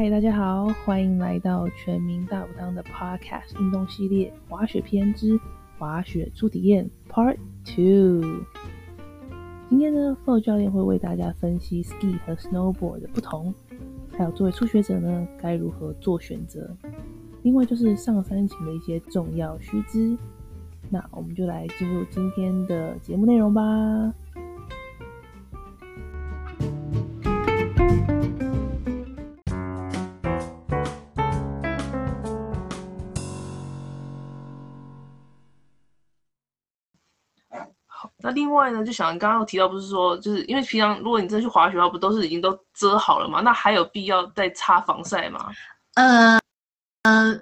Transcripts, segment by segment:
嗨，大家好，欢迎来到全民大补汤的 Podcast 运动系列滑雪篇之滑雪初体验 Part Two。今天呢，Flo 教练会为大家分析 Ski 和 Snowboard 的不同，还有作为初学者呢该如何做选择。另外就是上山前的一些重要须知。那我们就来进入今天的节目内容吧。另外呢，就想刚刚有提到，不是说就是因为平常如果你真的去滑雪的话，不都是已经都遮好了吗？那还有必要再擦防晒吗？呃呃，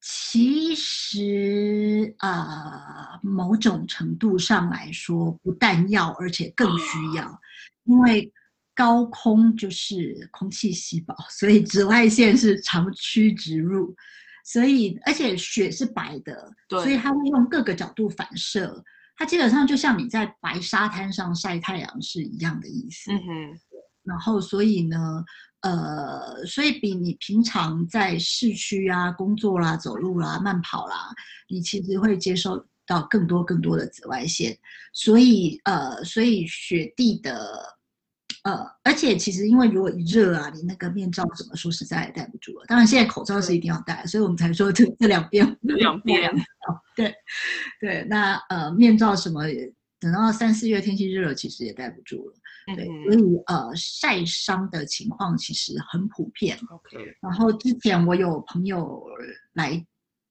其实呃，某种程度上来说，不但要，而且更需要，因为高空就是空气稀薄，所以紫外线是长驱直入，所以而且雪是白的，所以它会用各个角度反射。它基本上就像你在白沙滩上晒太阳是一样的意思。嗯哼。然后，所以呢，呃，所以比你平常在市区啊工作啦、走路啦、慢跑啦，你其实会接受到更多更多的紫外线。所以，呃，所以雪地的。呃，而且其实因为如果一热啊，你那个面罩怎么说实在也戴不住了。当然现在口罩是一定要戴，所以我们才说这这两边两边。对对，那呃面罩什么，等到三四月天气热了，其实也戴不住了。对，所以呃晒伤的情况其实很普遍。OK。然后之前我有朋友来，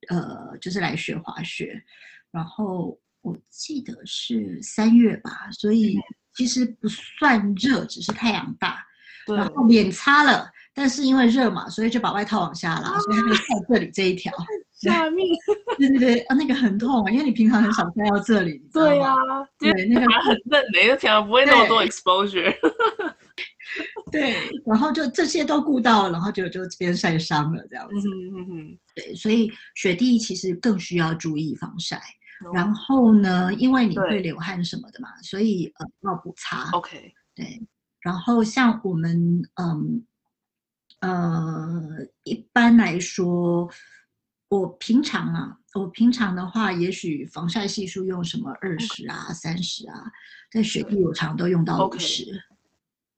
呃，就是来学滑雪，然后我记得是三月吧，所以。其实不算热，只是太阳大，然后脸擦了，但是因为热嘛，所以就把外套往下拉，所以它就晒这里这一条。下面！对对对，啊，那个很痛，因为你平常很少晒到这里。对呀，对，那个很嫩的，因为平常不会那么多 exposure。对，然后就这些都顾到了，然后就就这边晒伤了这样子。嗯嗯嗯。对，所以雪地其实更需要注意防晒。然后呢，因为你会流汗什么的嘛，所以呃要补擦。OK，对。然后像我们嗯呃一般来说，我平常啊，我平常的话，也许防晒系数用什么二十啊、三十啊，在雪地我常都用到五十。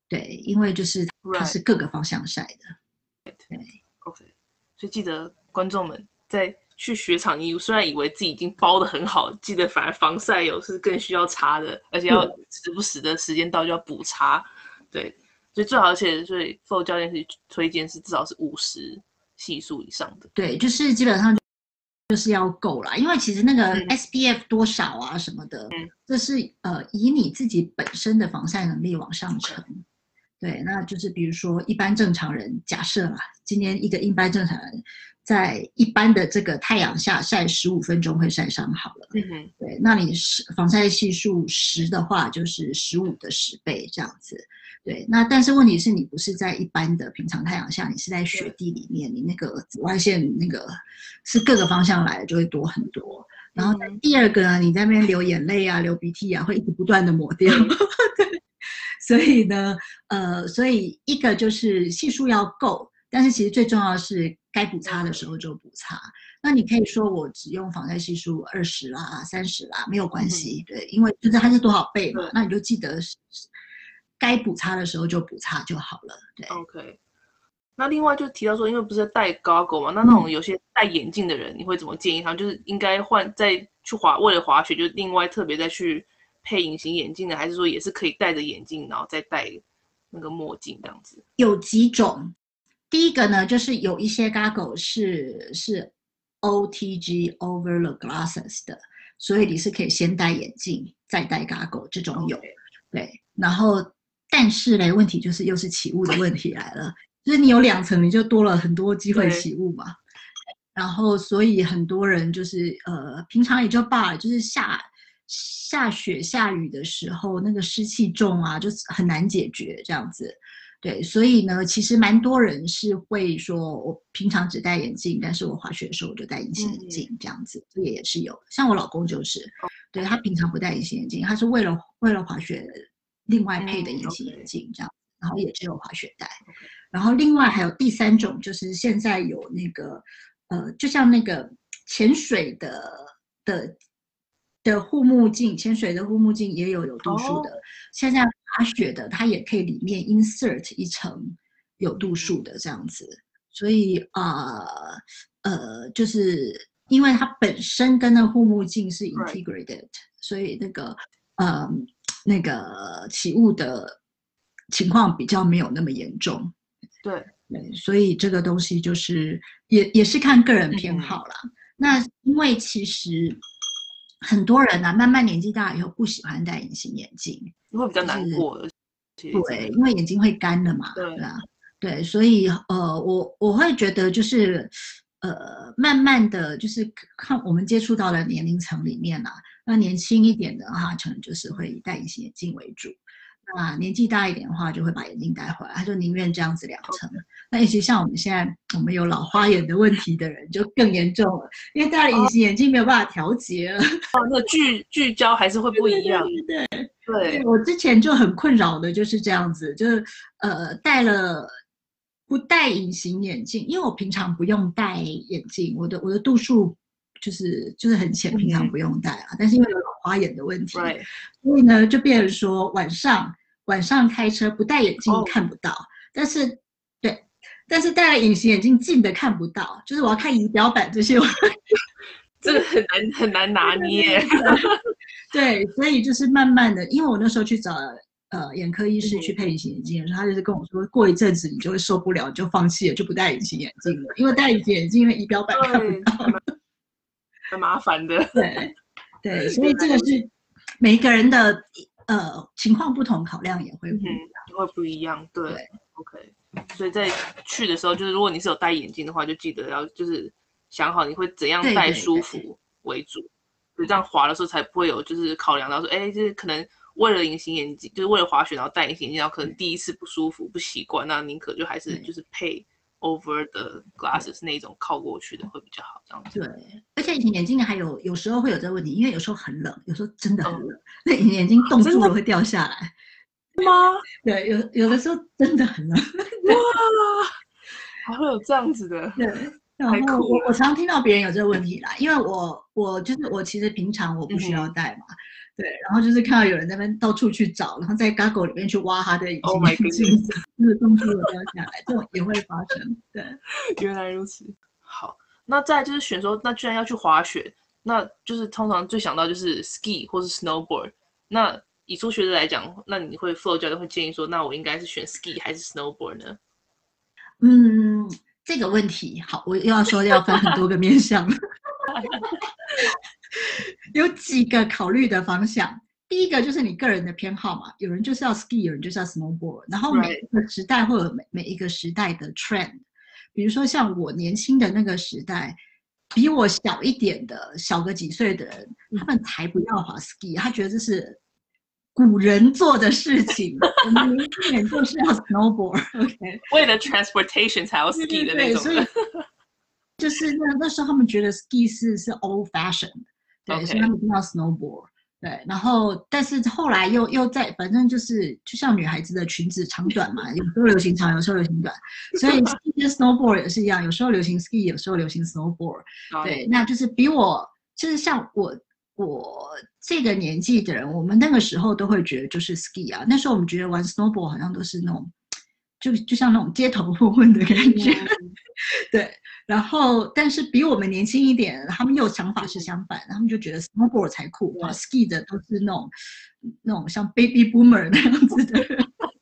对，因为就是它是各个方向晒的。对，OK。所以记得观众们在。去雪场，你虽然以为自己已经包的很好，记得反而防晒油是更需要擦的，而且要时不时的时间到就要补擦。对，所以最好，而且所以 f o 教练是推荐是至少是五十系数以上的。对，就是基本上就是要够啦，因为其实那个 SPF 多少啊什么的，这是呃以你自己本身的防晒能力往上乘。对，那就是比如说一般正常人，假设啦，今天一个一般正常人。在一般的这个太阳下晒十五分钟会晒伤好了。嗯哼，对，那你是防晒系数十的话，就是十五的十倍这样子。对，那但是问题是你不是在一般的平常太阳下，你是在雪地里面，你那个紫外线那个是各个方向来的，就会多很多。然后第二个呢，你在那边流眼泪啊、流鼻涕啊，会一直不断的抹掉。对，所以呢，呃，所以一个就是系数要够。但是其实最重要的是，该补差的时候就补差。那你可以说我只用防晒系数二十啦、三十啦，没有关系，对，因为就是它是多少倍嘛，那你就记得该补差的时候就补差就好了。对，OK。那另外就提到说，因为不是戴 goggle 嘛，那那种有些戴眼镜的人，你会怎么建议他？就是应该换再去滑，为了滑雪就另外特别再去配隐形眼镜的，还是说也是可以戴着眼镜，然后再戴那个墨镜这样子？有几种。第一个呢，就是有一些 goggle 是是 OTG over the glasses 的，所以你是可以先戴眼镜再戴 goggle，这种有。对，然后但是呢，问题就是又是起雾的问题来了，就是你有两层，你就多了很多机会起雾嘛。然后所以很多人就是呃，平常也就罢了，就是下下雪下雨的时候，那个湿气重啊，就是很难解决这样子。对，所以呢，其实蛮多人是会说，我平常只戴眼镜，但是我滑雪的时候我就戴隐形眼镜，这样子，这个也是有。像我老公就是，对他平常不戴隐形眼镜，他是为了为了滑雪另外配的隐形眼镜这样，然后也只有滑雪戴。然后另外还有第三种，就是现在有那个呃，就像那个潜水的的的护目镜，潜水的护目镜也有有度数的。现在滑雪的它也可以里面 insert 一层有度数的这样子。所以啊呃，就是因为它本身跟那护目镜是 integrated，所以那个呃那个起雾的情况比较没有那么严重。对对，所以这个东西就是也也是看个人偏好啦。那因为其实很多人呢，慢慢年纪大以后不喜欢戴隐形眼镜，会比较难过的。对，因为眼睛会干的嘛，对吧？对，所以呃，我我会觉得就是呃，慢慢的就是看我们接触到的年龄层里面啊，那年轻一点的话，可能就是会以戴隐形眼镜为主。那年纪大一点的话，就会把眼镜戴回来，他就宁愿这样子疗程。那尤其像我们现在，我们有老花眼的问题的人，就更严重了，因为戴了隐形眼镜没有办法调节了。哦，那聚聚焦还是会不一样。对对，我之前就很困扰的就是这样子，就是呃戴了不戴隐形眼镜，因为我平常不用戴眼镜，我的我的度数。就是就是很浅，平常不用戴啊，但是因为花眼的问题，所以呢就变成说晚上晚上开车不戴眼镜看不到，但是对，但是戴了隐形眼镜近的看不到，就是我要看仪表板这些，这个很难很难拿捏。对，所以就是慢慢的，因为我那时候去找呃眼科医师去配隐形眼镜的时候，他就是跟我说，过一阵子你就会受不了，就放弃了，就不戴隐形眼镜了，因为戴隐形眼镜因为仪表板看不到。很麻烦的，对对，所以这个是每一个人的呃情况不同，考量也会不会不一样。对，OK。所以在去的时候，就是如果你是有戴眼镜的话，就记得要就是想好你会怎样戴舒服为主，就这样滑的时候才不会有就是考量到说，哎，就是可能为了隐形眼镜，就是为了滑雪然后戴隐形眼镜，然后可能第一次不舒服不习惯，那宁可就还是就是配。Over the glasses 那种靠过去的会比较好，这样子。对，而且隐形眼镜还有有时候会有这个问题，因为有时候很冷，有时候真的很冷，那隐形眼镜冻住了会掉下来。吗？对，有有的时候真的很冷。哇，还会有这样子的。对，然后我我常听到别人有这个问题啦，因为我我就是我其实平常我不需要戴嘛。对，然后就是看到有人那边到处去找，然后在 Google 里面去挖他的隐形眼镜，那个动作掉下来，这种也会发生。对，原来如此。好，那再就是选说，那居然要去滑雪，那就是通常最想到就是 ski 或是 snowboard。那以初学者来讲，那你会 flow 教练会建议说，那我应该是选 ski 还是 snowboard 呢？嗯，这个问题好，我又要说要分很多个面向。有几个考虑的方向，第一个就是你个人的偏好嘛，有人就是要 ski，有人就是要 snowboard，然后每一个时代会有每每一个时代的 trend，比如说像我年轻的那个时代，比我小一点的小个几岁的人，他们才不要滑 ski，他觉得这是古人做的事情，我们年轻人就是要 snowboard，OK，为了 transportation 才要 ski 的那种。就是那那时候他们觉得 ski 是是 old fashion，对，所以他们一定要 snowboard，对，然后但是后来又又在，反正就是就像女孩子的裙子长短嘛，有时候流行长，有时候流行短，所以 snowboard 也是一样，有时候流行 ski，有时候流行 snowboard，对，那就是比我就是像我我这个年纪的人，我们那个时候都会觉得就是 ski 啊，那时候我们觉得玩 snowboard 好像都是那种就就像那种街头 混混的感觉，对。然后，但是比我们年轻一点，他们又想法是相反，他们就觉得 snowboard 才酷啊，ski 的都是那种那种像 baby boomer 那样子的。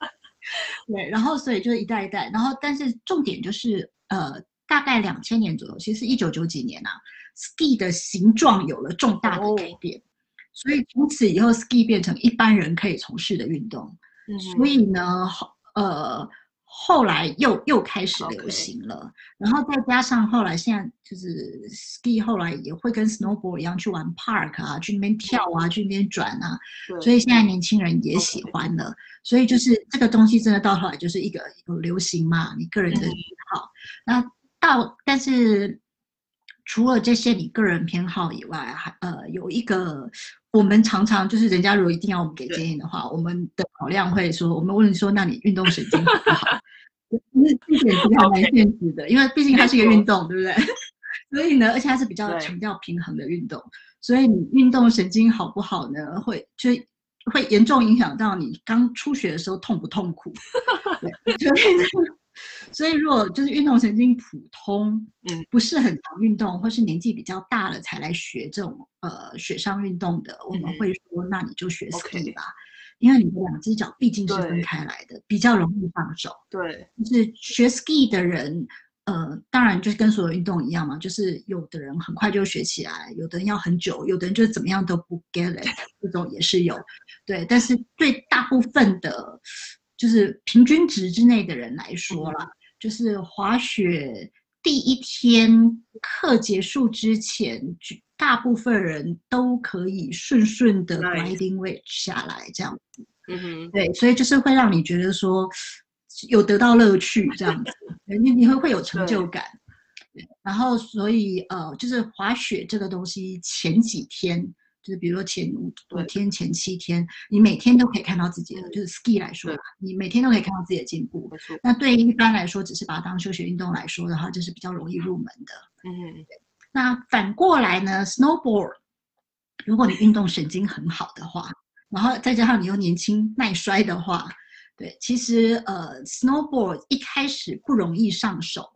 对，然后所以就是一代一代，然后但是重点就是呃，大概两千年左右，其实一九九几年啊，ski 的形状有了重大的改变，所以从此以后 ski 变成一般人可以从事的运动。所以呢，呃。后来又又开始流行了，然后再加上后来现在就是 ski，后来也会跟 snowboard 一样去玩 park 啊，去那边跳啊，去那边转啊，所以现在年轻人也喜欢了。所以就是这个东西真的到头来就是一个有流行嘛，你个人的喜好。那到但是除了这些你个人偏好以外，还呃有一个。我们常常就是人家如果一定要我们给建议的话，我们的考量会说，我们问说，那你运动神经好不好？那这点其实还蛮 现实的，因为毕竟它是一个运动，对不对？所以呢，而且它是比较强调平衡的运动，所以你运动神经好不好呢？会就会严重影响到你刚初学的时候痛不痛苦。对，所以所以如果就是运动神经普通，嗯，不是很常运动，或是年纪比较大了才来学这种呃雪上运动的，我们会说，那你就学 ski 吧。因为你的两只脚毕竟是分开来的，比较容易放手。对，就是学 ski 的人，呃，当然就是跟所有运动一样嘛，就是有的人很快就学起来，有的人要很久，有的人就怎么样都不 get it，这种也是有。对，但是对大部分的，就是平均值之内的人来说啦，就是滑雪第一天课结束之前。大部分人都可以顺顺的 riding weight 下来，这样子，嗯哼，对，所以就是会让你觉得说有得到乐趣，这样子，你你会会有成就感。然后，所以呃，就是滑雪这个东西，前几天就是比如说前五五天、前七天，你每天都可以看到自己的，就是 ski 来说，你每天都可以看到自己的进步。那对于一般来说，只是把它当休闲运动来说的话，就是比较容易入门的。嗯。那反过来呢？Snowboard，如果你运动神经很好的话，然后再加上你又年轻耐摔的话，对，其实呃，Snowboard 一开始不容易上手，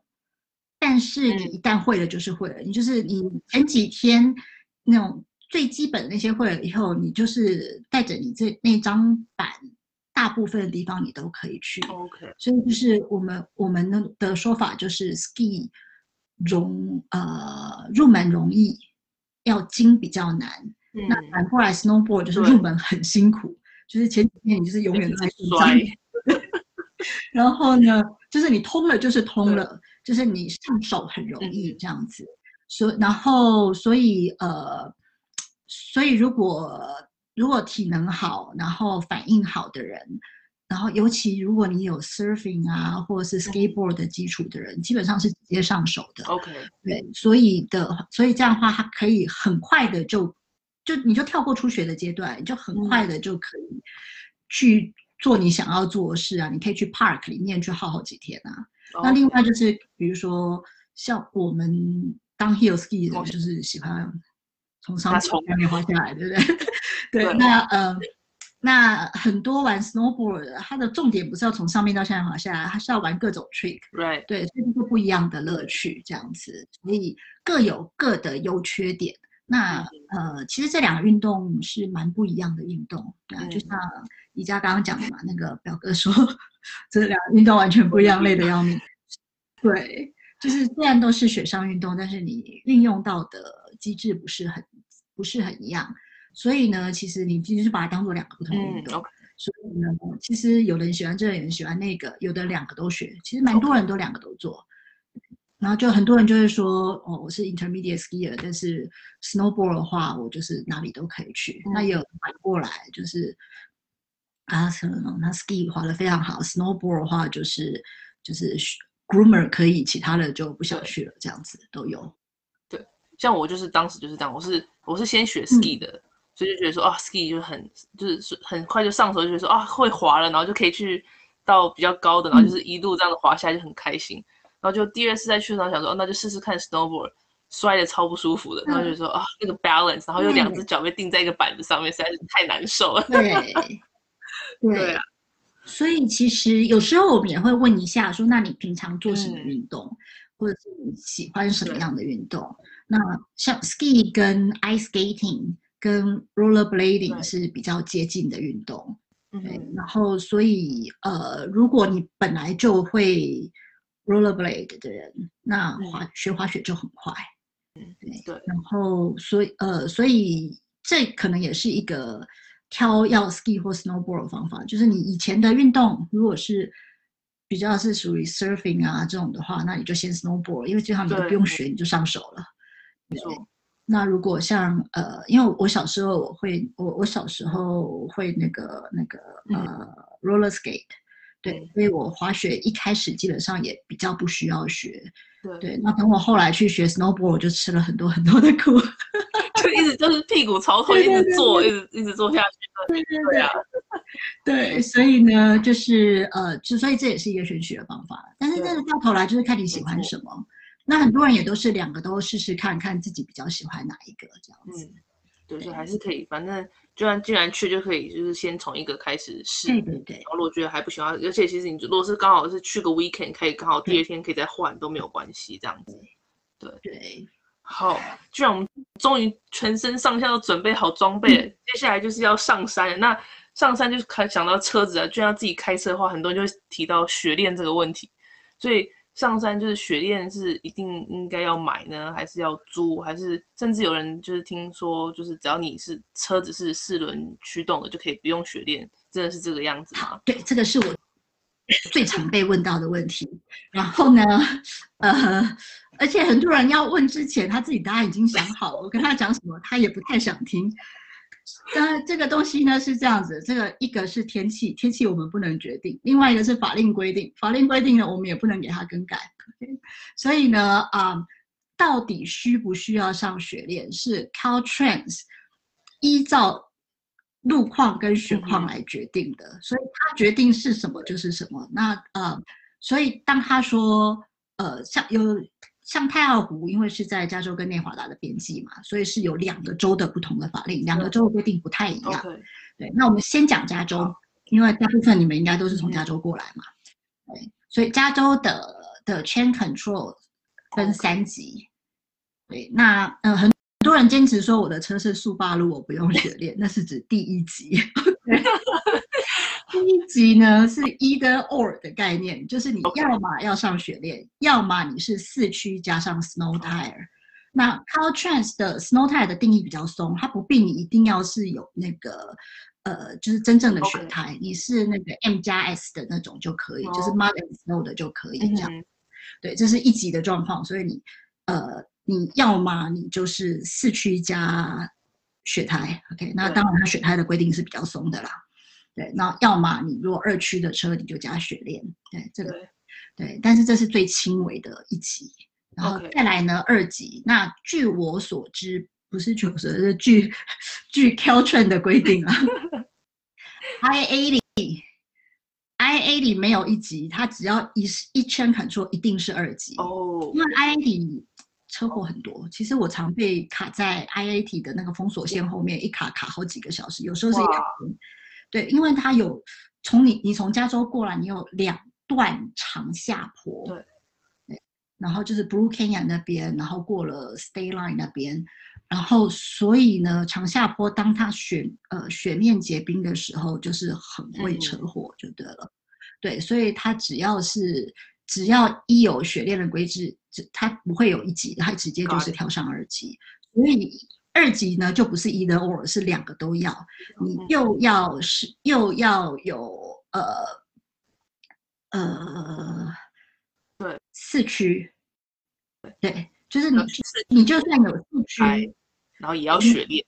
但是你一旦会了就是会了。你就是你前几天那种最基本的那些会了以后，你就是带着你这那张板，大部分的地方你都可以去。OK，所以就是我们我们的的说法就是 ski。容呃入门容易，要精比较难。那反过来，snowboard 就是入门很辛苦，就是前几天你就是永远在摔。然后呢，就是你通了就是通了，就是你上手很容易这样子。所然后所以呃，所以如果如果体能好，然后反应好的人。然后，尤其如果你有 surfing 啊，或者是 skateboard 的基础的人，基本上是直接上手的。OK，对，所以的，所以这样的话，他可以很快的就，就你就跳过初学的阶段，你就很快的就可以去做你想要做的事啊。你可以去 park 里面去耗好几天啊。那另外就是，比如说像我们当 hill ski 的人，就是喜欢从上面滑下来，对不对？对，那呃。那很多玩 snowboard，它的重点不是要从上面到下面滑下来，它是要玩各种 trick，对，所以是不一样的乐趣这样子，所以各有各的优缺点。那呃，其实这两个运动是蛮不一样的运动，对啊，就像宜家刚刚讲的嘛，那个表哥说这两个运动完全不一样，累得要命。对，就是虽然都是雪上运动，但是你运用到的机制不是很不是很一样。所以呢，其实你其实是把它当做两个不同的运动。所以呢，其实有人喜欢这个，有人喜欢那个，有的两个都学。其实蛮多人都两个都做。然后就很多人就会说，哦，我是 intermediate skier，但是 snowboard 的话，我就是哪里都可以去。那也有反过来，就是啊，什么那 ski 滑的非常好，snowboard 的话就是就是 groomer 可以，其他的就不想去了，这样子都有。对，像我就是当时就是这样，我是我是先学 ski 的。所以就觉得说啊，ski 就是很就是很快就上手，就觉得说啊会滑了，然后就可以去到比较高的，然后就是一路这样子滑下来就很开心。然后就第二次再去的时候想说，哦那就试试看 snowboard，摔的超不舒服的，然后就说啊那个 balance，然后又两只脚被钉在一个板子上面，实在是太难受了。对，对啊。所以其实有时候我们也会问一下，说那你平常做什么运动，或者是你喜欢什么样的运动？那像 ski 跟 ice skating。跟 rollerblading 是比较接近的运动，对，然后所以呃，如果你本来就会 rollerblade 的人，那滑学滑雪就很快，嗯，对，然后所以呃，所以这可能也是一个挑要 ski 或 snowboard 的方法，就是你以前的运动如果是比较是属于 surfing 啊这种的话，那你就先 snowboard，因为这样你都不用学你就上手了，没错。那如果像呃，因为我小时候我会我我小时候会那个那个呃 roller skate，对，所以我滑雪一开始基本上也比较不需要学，对，那等我后来去学 snowboard，我就吃了很多很多的苦，就一直就是屁股朝后一直坐，一直一直坐下去，对对对，对，所以呢，就是呃，就所以这也是一个选取的方法。但是这个到头来就是看你喜欢什么。那很多人也都是两个都试试看看自己比较喜欢哪一个这样子。对，就还是可以，反正就算既然去就可以，就是先从一个开始试。对对对。然后如果觉得还不喜欢，而且其实你如果是刚好是去个 weekend，可以刚好第二天可以再换都没有关系，这样子。对对。好，既然我们终于全身上下都准备好装备了，接下来就是要上山了。那上山就是开想到车子啊，就要自己开车的话，很多人就会提到雪链这个问题。所以上山就是雪链是一定应该要买呢，还是要租？还是甚至有人就是听说，就是只要你是车子是四轮驱动的，就可以不用雪链，真的是这个样子吗？对，这个是我最常被问到的问题。然后呢，呃。而且很多人要问之前，他自己答案已经想好了。我跟他讲什么，他也不太想听。然这个东西呢是这样子，这个一个是天气，天气我们不能决定；另外一个是法令规定，法令规定呢我们也不能给它更改。所以呢，啊，到底需不需要上雪链，是 Caltrans 依照路况跟雪况来决定的。所以他决定是什么就是什么。那呃，所以当他说呃，像有。像太奥湖，因为是在加州跟内华达的边际嘛，所以是有两个州的不同的法令，两个州的规定不太一样。对，那我们先讲加州，因为大部分你们应该都是从加州过来嘛。对，所以加州的的 chain control 分三级。对，那呃很多人坚持说我的车是速八路，我不用雪链，那是指第一级。第一级呢是 either or 的概念，就是你要么要上雪链，要么你是四驱加上 snow tire。那 Caltrans 的 snow tire 的定义比较松，它不必你一定要是有那个呃，就是真正的雪胎，你是那个 M 加 S 的那种就可以，就是 mud and snow 的就可以这样。对，这是一级的状况，所以你呃，你要么你就是四驱加雪胎，OK？那当然它雪胎的规定是比较松的啦。对，那要么你如果二驱的车，你就加雪链。对，这个对，但是这是最轻微的一级，然后再来呢二级。那据我所知，不是据我所知，是据据 Caltrain 的规定啊，IA 里 IA 里没有一级，它只要一一圈砍错，一定是二级哦。因为 IA 里车祸很多，其实我常被卡在 IAT 的那个封锁线后面，一卡卡好几个小时，有时候是一卡。对，因为它有从你你从加州过来，你有两段长下坡，对，对，然后就是 Blue Canyon 那边，然后过了 State Line 那边，然后所以呢，长下坡当它雪呃雪面结冰的时候，就是很会车祸就对了，对，所以它只要是只要一有雪链的规制，它不会有一级，它直接就是跳上二级，所以。二级呢就不是 either or，是两个都要，你又要是又要有呃呃对。四驱，对，就是你你就算有四驱，然后也要雪链。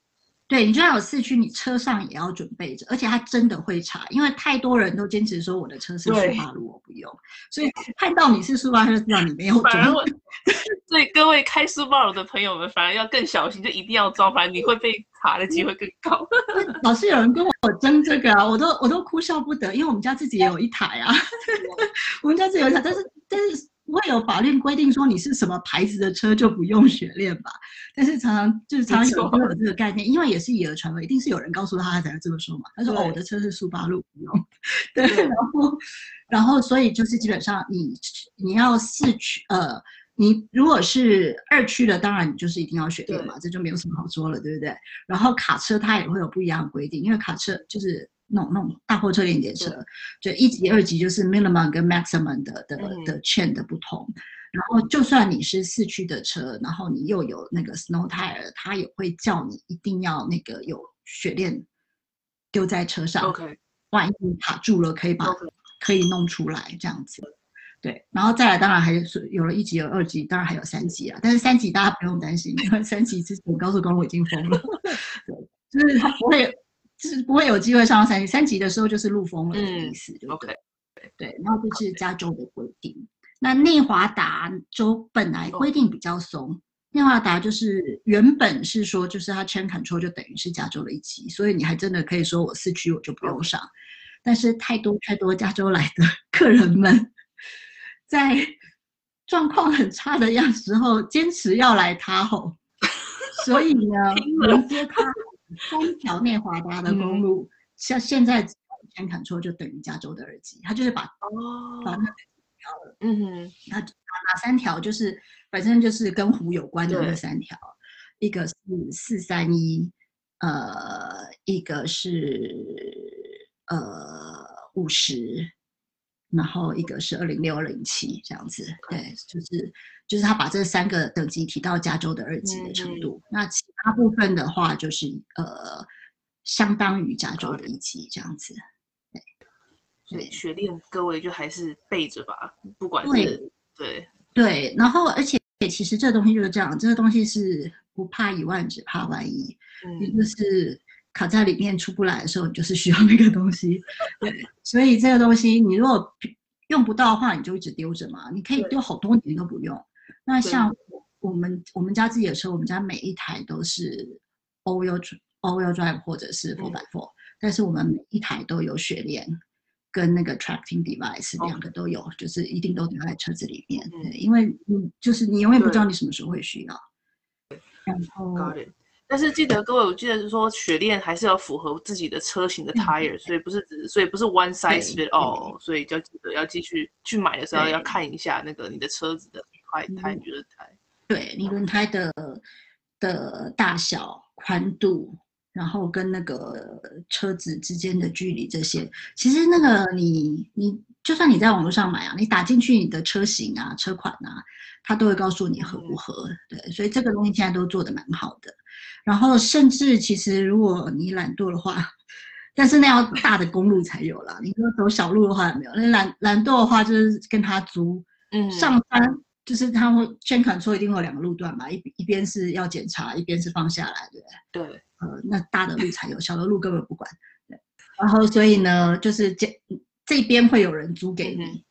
对你就算有四驱，你车上也要准备着，而且他真的会查，因为太多人都坚持说我的车是速八路，我不用，所以看到你是速八，就知道你没有装。所以各位开速八路的朋友们，反而要更小心，就一定要装，反正你会被查的机会更高。老是有人跟我争这个啊，我都我都哭笑不得，因为我们家自己也有一台啊，我们家自己有一台，但是但是。不会有法律规定说你是什么牌子的车就不用雪链吧？但是常常就是常常有会有这个概念，因为也是以讹传讹，一定是有人告诉他他才会这么说嘛。他说：“哦，我的车是速八路，不用。”对，然后然后所以就是基本上你你要四驱呃，你如果是二驱的，当然你就是一定要雪链嘛，这就没有什么好说了，对不对？然后卡车它也会有不一样的规定，因为卡车就是。那种那种大货车连接车，就一级、二级就是 minimum 跟 maximum 的的的 chain 的不同。然后就算你是四驱的车，然后你又有那个 snow tire，它也会叫你一定要那个有雪链丢在车上。OK，万一卡住了，可以把可以弄出来这样子。对，然后再来，当然还是有了一级、有二级，当然还有三级啊。但是三级大家不用担心，因为三级之前高速公路已经封了，对，就是它不会。是不会有机会上到三级，三级的时候就是陆封了的意思，对不对？对，然后这是加州的规定。那内华达州本来规定比较松，内华达就是原本是说，就是它 chain control 就等于是加州的一级，所以你还真的可以说我四区我就不用上。但是太多太多加州来的客人们，在状况很差的样时候，坚持要来他吼，所以呢，迎接他 三条内华达的公路，像现在全砍错就等于加州的耳机，它就是把哦，把那个条了，嗯哼，那哪三条就是反正就是跟湖有关的那三条，一个是四三一，呃，一个是呃五十，然后一个是二零六二零七这样子，对，就是就是他把这三个等级提到加州的二级的程嗯度，那其他部分的话就是呃相当于加州的一级这样子，对所以学历各位就还是备着吧，不管对是对，对，然后而且其实这东西就是这样，这个东西是不怕一万，只怕万一。你嗯，就是卡在里面出不来的时候，你就是需要那个东西。对，所以这个东西你如果用不到的话，你就一直丢着嘛。你可以丢好多年都不用。那像我们我们家自己的车，我们家每一台都是 all wheel dri- all wheel drive 或者是 four 嗯 by four，、但是我们每一台都有雪链。跟那个 tracking device 哦两个都有就是一定都留在车子里面。嗯对，因为你就是你永远不知道你什么时候会需要。然后。但是记得各位，我记得是说雪链还是要符合自己的车型的嗯 tire，、所以不是只所以不是 one size 对 fit all，所以就要记得要继续去买的时候要看一下那个你的车子的胎嗯胎轮胎。对你轮胎的的大小、宽度，然后跟那个车子之间的距离这些，其实那个你你就算你在网络上买啊，你打进去你的车型啊、车款啊，它都会告诉你合不合。对，所以这个东西现在都做的蛮好的。然后甚至其实如果你懒惰的话，但是那要大的公路才有啦。你说走小路的话没有，那懒懒惰的话就是跟他租。嗯，上山就是他会先砍错，一定会有两个路段嘛，一一边是要检查，一边是放下来，对不对？对，呃，那大的路才有，小的路根本不管。对，然后所以呢，就是这这边会有人租给你，嗯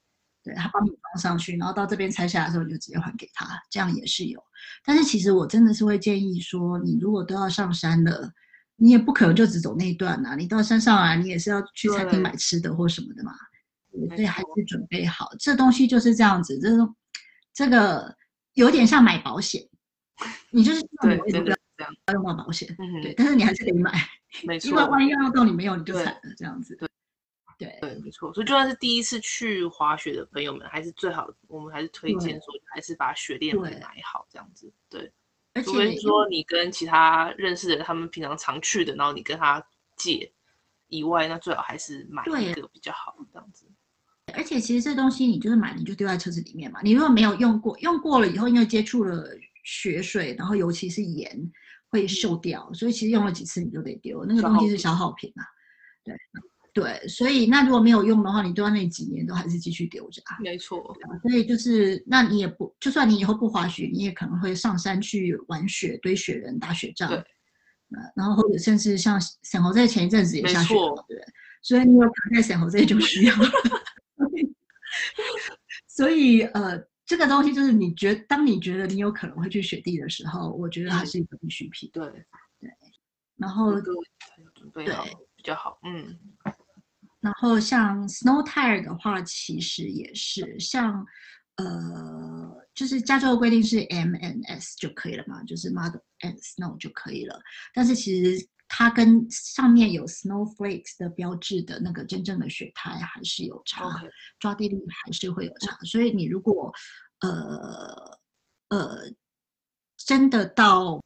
对他帮你装上去，然后到这边拆下来的时候你就直接还给他，这样也是有。但是其实我真的是会建议说，你如果都要上山了。你也不可能就只走那一段呐、你到山上来，你也是要去餐厅买吃的或什么的嘛。对所以还是准备好，这东西就是这样子，这种这个有点像买保险，你就是对你，不要真的是这样。用到保险，嗯对，但是你还是得买，没因为错，万一用到你没有，你就对惨了，这样子。对对对，没错。所以就算是第一次去滑雪的朋友们，还是最好，我们还是推荐说，还是把雪链对买好这样子。对，而除非且说你跟其他认识的人，他们平常常去的，然后你跟他借以外，那最好还是买一个比较好，这样子。而且其实这东西你就是买，你就丢在车子里面嘛。你如果没有用过，用过了以后，因为接触了血水，然后尤其是盐会锈掉，所以其实用了几次你就得丢，那个东西是消耗品啊。对对，所以那如果没有用的话，你丢在那几年都还是继续丢着啊。没错，所以就是，那你也不，就算你以后不滑雪，你也可能会上山去玩雪、堆雪人、打雪仗。然后或者甚至像沈侯在前一阵子也下雪了嘛，对不对？所以你有躺在沈侯这就需要。所以呃，这个东西就是你觉，当你觉得你有可能会去雪地的时候，我觉得它嗯是一个必需品。对对，然后准备好对比较好。嗯，然后像 snow tire 的话，其实也是像呃，就是加州的规定是 M N S 就可以了嘛，就是 Model and Snow 就可以了。但是其实它跟上面有 snowflakes 的标志的那个真正的雪胎还是有差抓地力还是会有差。所以你如果呃呃真的到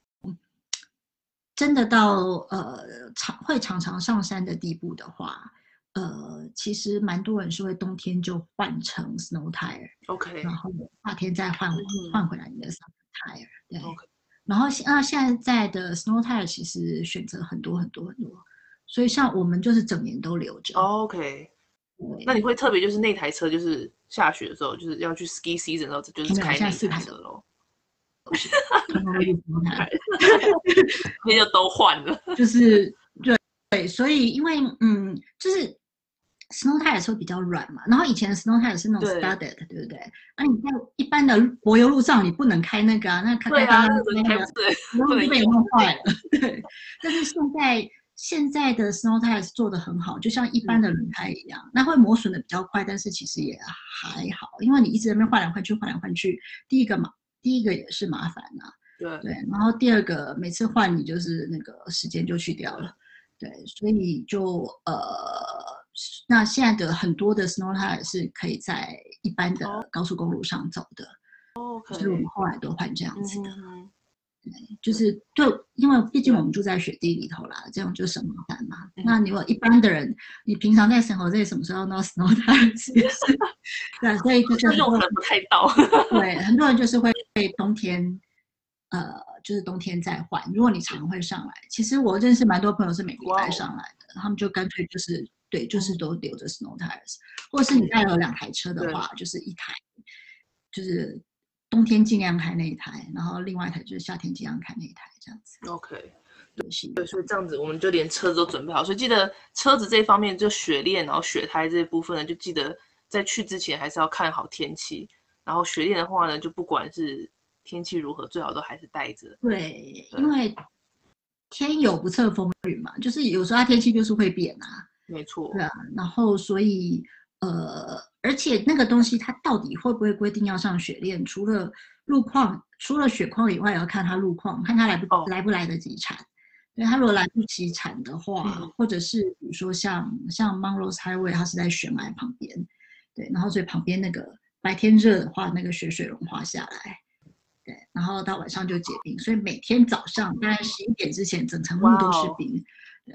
真的到呃常会常常上山的地步的话，呃，其实蛮多人是会冬天就换成 snow tire，OK 然后夏天再换嗯换回来你的 summer tire。对，OK，然后现那现在的 snow tire 其实选择很多很多很多，所以像我们就是整年都留着。OK，那你会特别就是那台车就是下雪的时候，就是要去 ski season 的时候，就是开那四台台车喽，通常会去 snow tire 那就都换了。就是对对，所以因为嗯，就是 snow tire 车比较软嘛，然后以前的 snow tire 是那种 studded，对不对？那你在一般的柏油路上你不能开那个啊，那开开开那个然后就被弄坏了。对，但是现在现在的 snow Tire 是做的很好，就像一般的轮胎一样，那会磨损的比较快，但是其实也还好，因为你一直在那边换来换去，换来换去，第一个嘛，第一个也是麻烦呐。对对，然后第二个每次换你就是那个时间就去掉了，对，所以就呃，那现在的很多的 snow tire 是可以在一般的高速公路上走的，哦，所以我们后来都换这样子的。对，就是对，因为毕竟我们住在雪地里头啦，这样就省麻烦嘛。那你如果一般的人，你平常在生活这什么时候 no snow tires？对，所以就是用不太到。对，很多人就是会被冬天。呃，就是冬天再换。如果你常会上来，其实我认识蛮多朋友是每个礼拜上来的，他们就干脆就是对，就是都留着 snow tires，或者是你带了两台车的话，就是一台，就是冬天尽量开那一台，然后另外一台就是夏天尽量开那一台，这样子。OK，对，所以这样子我们就连车子都准备好，所以记得车子这一方面就雪链，然后雪胎这一部分呢，就记得在去之前还是要看好天气，然后雪链的话呢，就不管是。天气如何，最好都还是带着。对，因为天有不测风云嘛，就是有时候它天气就是会变啊。没错。对啊，然后所以呃，而且那个东西它到底会不会规定要上雪链？除了路况，除了雪况以外，也要看它路况，看它来不来不来得及产。对，它如果来不及产的话，或者是比如说像像 Monroe Highway，它是在悬崖旁边，对，然后所以旁边那个白天热的话，那个雪水融化下来。对，然后到晚上就结冰，所以每天早上大概十一点之前，整层路都是冰。对，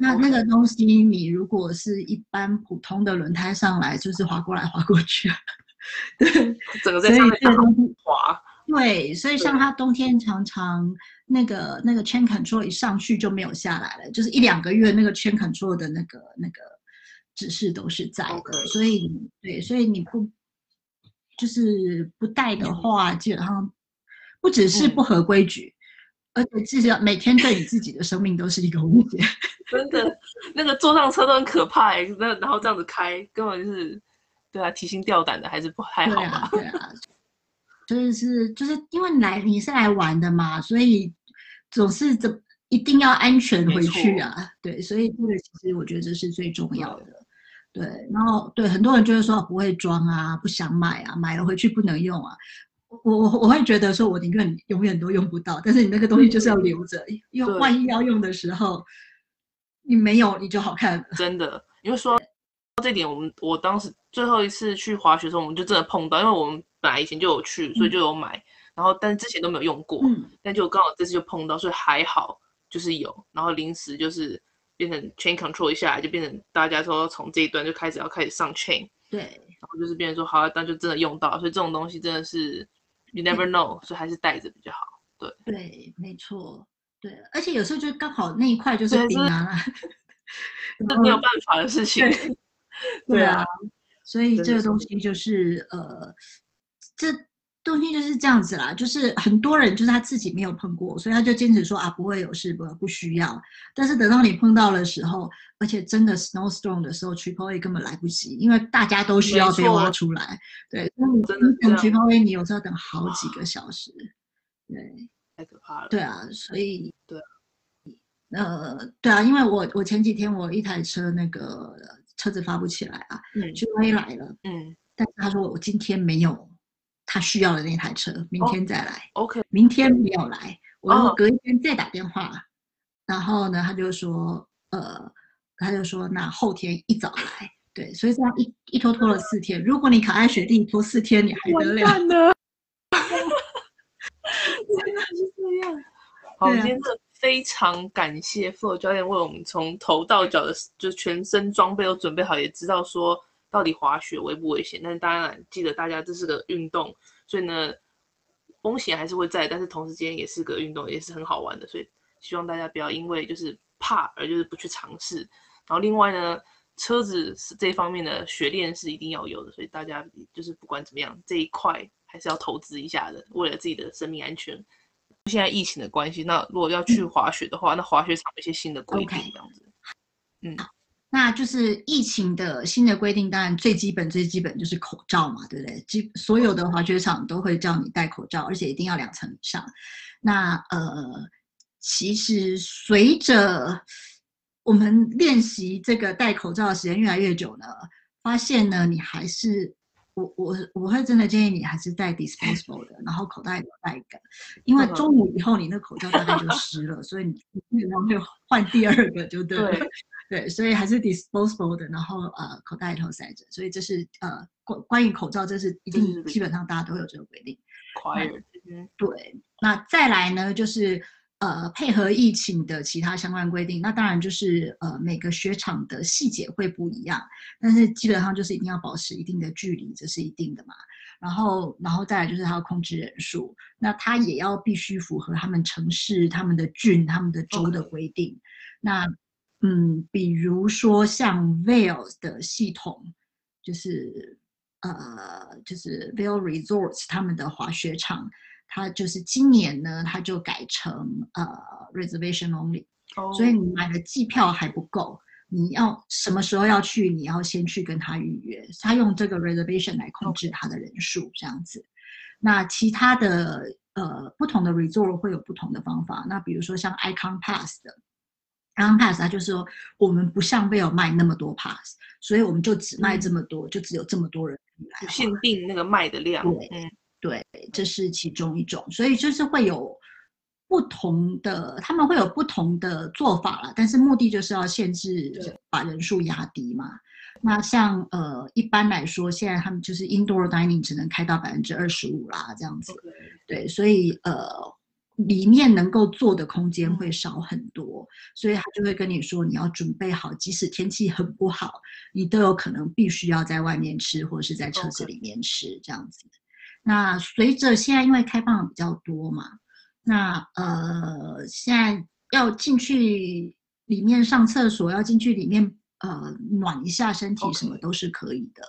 那那个东西，你如果是一般普通的轮胎上来，就是滑过来滑过去。对，整个在上面滑。对，所以像它冬天常常那个那个 chain control 一上去就没有下来了，就是一两个月那个 chain control 的那个那个指示都是在的。所以对，所以你不。就是不带的话，基本上不只是不合规矩，而且至少每天对你自己的生命都是一个威胁。真的，那个坐上车都很可怕，那然后这样子开，根本就是，对啊，提心吊胆的，还是不太好吧？对啊，就是就是因为来你是来玩的嘛，所以总是这一定要安全回去啊。对，所以这个其实我觉得这是最重要的。对，然后对很多人就是说不会装啊，不想买啊，买了回去不能用啊。我我我会觉得说，我宁愿永远都用不到，但是你那个东西就是要留着，因为万一要用的时候，你没有你就好看。真的，因为说这点，我们我当时最后一次去滑雪的时候，我们就真的碰到，因为我们本来以前就有去，所以就有买，然后但之前都没有用过，但就刚好这次就碰到，所以还好就是有，然后临时就是。变成 chain control 一下来，就变成大家说从这一段就开始要开始上 chain，对，然后就是变成说好，那就真的用到，所以这种东西真的是 you never know，所以还是带着比较好。对，对，没错，对，而且有时候就刚好那一块就是冰啊，这没有办法的事情。对啊，所以这个东西就是呃，这。东西就是这样子啦，就是很多人就是他自己没有碰过，所以他就坚持说啊不会有事，不不需要。但是等到你碰到的时候，而且真的 snowstorm 的时候，triple A 根本来不及，因为大家都需要被挖出来。对，那你等 triple A，你有时候要等好几个小时。对，太可怕了。对啊，所以对，呃，对啊，因为我我前几天我一台车那个车子发不起来啊，triple A 来了，嗯，但是他说我今天没有。他需要的那台车，明天再来。OK，明天没有来，我隔一天再打电话。然后呢，他就说，呃，他就说那后天一早来。对，所以这样一一拖拖了四天。如果你卡在雪地拖四天，你还得了？真的，是这样。好，今天的非常感谢 Flo 教练为我们从头到脚的，就全身装备都准备好，也知道说。到底滑雪危不危险？但是当然记得大家这是个运动，所以呢风险还是会在，但是同时间也是个运动，也是很好玩的。所以希望大家不要因为就是怕而就是不去尝试。然后另外呢，车子是这方面的雪链是一定要有的，所以大家就是不管怎么样这一块还是要投资一下的，为了自己的生命安全。现在疫情的关系，那如果要去滑雪的话，那滑雪场有一些新的规定这样子，嗯。那就是疫情的新的规定，当然最基本最基本就是口罩嘛，对不对？基所有的滑雪场都会叫你戴口罩，而且一定要两层以上。那呃，其实随着我们练习这个戴口罩的时间越来越久呢，发现呢，你还是我我我会真的建议你还是戴 disposable 的，然后口袋有带一个，因为中午以后你那口罩大概就湿了，所以你基本上会换第二个就对了。对，所以还是 disposable 的，然后呃口袋里头塞着，所以这是呃关关于口罩，这是一定基本上大家都有这个规定。对，那再来呢，就是呃配合疫情的其他相关规定，那当然就是呃每个雪场的细节会不一样，但是基本上就是一定要保持一定的距离，这是一定的嘛。然后，然后再来就是它要控制人数，那它也要必须符合他们城市、他们的郡、他们的州的规定。那嗯，比如说像 Vail 的系统，就是呃，就是 Vail Resorts 他们的滑雪场，它就是今年呢，它就改成呃 Reservation Only，所以你买的机票还不够，你要什么时候要去，你要先去跟他预约，他用这个 Reservation 来控制他的人数这样子。那其他的呃不同的 Resort 会有不同的方法，那比如说像 Icon Pass 的。刚 pass 它就是说，我们不像 Vail 卖那么多 pass，所以我们就只卖这么多，就只有这么多人来，限定那个卖的量。对，对，这是其中一种，所以就是会有不同的，他们会有不同的做法了，但是目的就是要限制把人数压低嘛。那像呃，一般来说，现在他们就是 indoor dining 只能开到百分之二十五啦，这样子。对，所以呃。里面能够做的空间会少很多，所以他就会跟你说，你要准备好，即使天气很不好，你都有可能必须要在外面吃，或者是在车子里面吃这样子。那随着现在因为开放的比较多嘛，那呃现在要进去里面上厕所，要进去里面呃暖一下身体，什么都是可以的。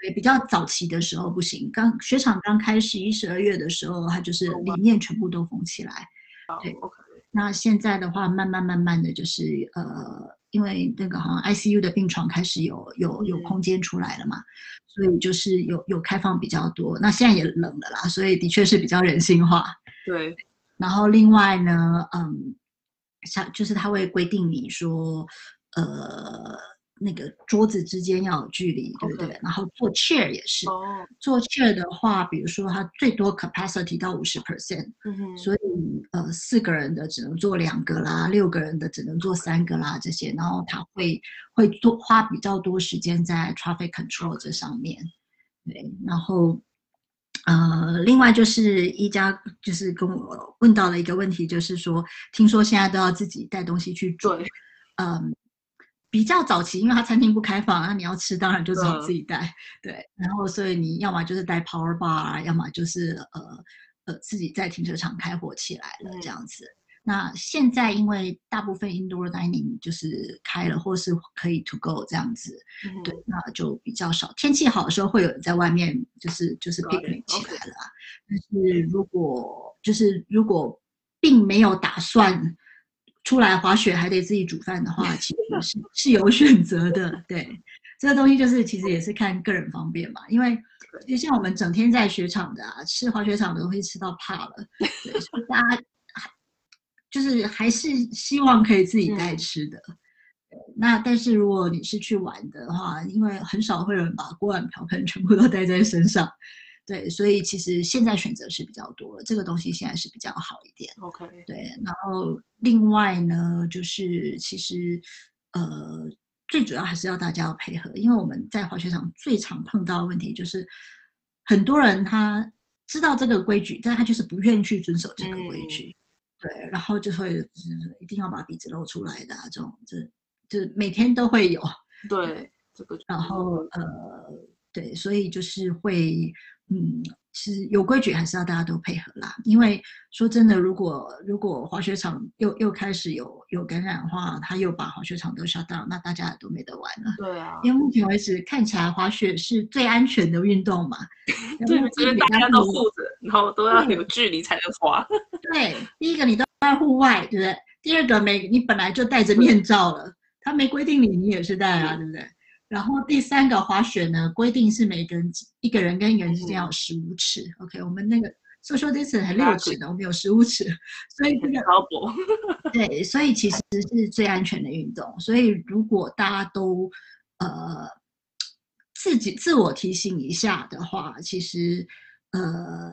对，比较早期的时候不行。刚雪场刚开始一十二月的时候，它就是里面全部都封起来。对，那现在的话，慢慢慢慢的就是呃，因为那个好像 ICU 的病床开始有有有空间出来了嘛，所以就是有有开放比较多。那现在也冷了啦，所以的确是比较人性化。对。然后另外呢，嗯，像就是他会规定你说，呃。那个桌子之间要有距离，对不对？然后坐 chair 也是，坐 chair 的话，比如说它最多 capacity 到五十 percent，所以呃四个人的只能坐两个啦，六个人的只能坐三个啦这些，然后他会会多花比较多时间在 traffic control 这上面，对，然后呃另外就是一家就是跟我问到了一个问题，就是说听说现在都要自己带东西去做，嗯。比较早期，因为他餐厅不开放，那你要吃当然就只好自己带。对，然后所以你要么就是带 power bar，要么就是呃呃自己在停车场开火起来了这样子。那现在因为大部分 indoor dining 就是开了，或是可以 to go 这样子，对，那就比较少。天气好的时候会有人在外面就是就是 picnic 起来了。但是如果就是如果并没有打算。出来滑雪还得自己煮饭的话，其实是 是有选择的。对，这个东西就是其实也是看个人方便嘛。因为就像我们整天在雪场的啊，吃滑雪场的东西吃到怕了，对，所以大家就是还是希望可以自己带吃的。那但是如果你是去玩的话，因为很少会有人把锅碗瓢盆全部都带在身上。对，所以其实现在选择是比较多，这个东西现在是比较好一点。OK，对，然后另外呢，就是其实呃，最主要还是要大家要配合，因为我们在滑雪场最常碰到的问题就是，很多人他知道这个规矩，但他就是不愿意去遵守这个规矩。对，然后就会就是一定要把鼻子露出来的这种，这就每天都会有。对，这个，然后呃，对，所以就是会。嗯，其实有规矩还是要大家都配合啦。因为说真的，如果如果滑雪场又又开始有有感染的话，他又把滑雪场都 shut down，那大家都没得玩了。对啊，因为目前为止看起来滑雪是最安全的运动嘛。对，因为大家都护着，然后都要有距离才能滑。对，第一个你都在户外，对不对？第二个没你本来就戴着面罩了，他没规定你，你也是戴啊，对不对？然后第三个滑雪呢，规定是每个人一个人跟一个人之间要十五尺。OK，我们那个 social distance 还六尺呢，我们有十五尺，所以这个对，所以其实是最安全的运动。所以如果大家都呃自己自我提醒一下的话，其实呃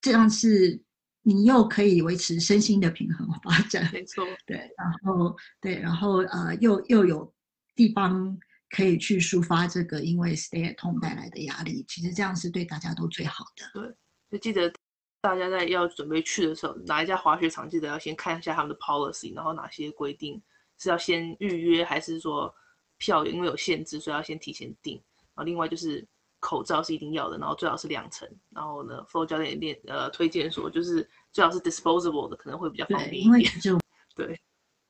这样是你又可以维持身心的平衡发展，没错，对，然后对，然后呃又又有地方。可以去抒发这个因为 stay at home 带来的压力，其实这样是对大家都最好的。对，就记得大家在要准备去的时候，哪一家滑雪场，记得要先看一下他们的 policy，然后哪些规定是要先预约，还是说票因为有限制，所以要先提前订。然后另外就是口罩是一定要的，然后最好是两层。然后呢，flow 教练练呃推荐说，就是最好是 disposable 的，可能会比较方便一点。对，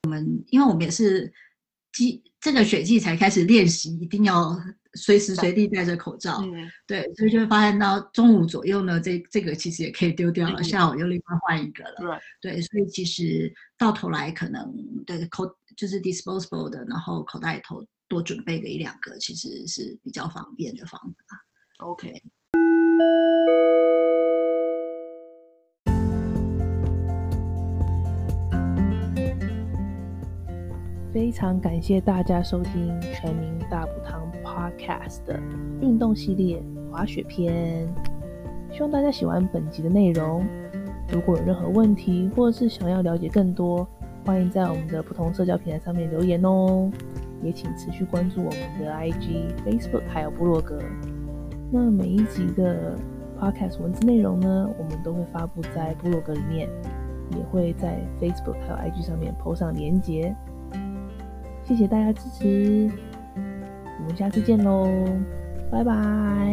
我们因为我们也是。季这个雪季才开始练习，一定要随时随地戴着口罩。对，所以就会发现到中午左右呢，这这个其实也可以丢掉了，下午又另外换一个了。对，所以其实到头来可能对口就是 disposable 的，然后口袋里头多准备个一两个，其实是比较方便的方法。OK。非常感谢大家收听全民大补汤 Podcast 的运动系列滑雪篇，希望大家喜欢本集的内容。如果有任何问题，或者是想要了解更多，欢迎在我们的不同社交平台上面留言哦。也请持续关注我们的 IG、Facebook 还有部落格。那每一集的 Podcast 文字内容呢，我们都会发布在部落格里面，也会在 Facebook 还有 IG 上面 po 上连结。谢谢大家支持我们下次见喽拜拜。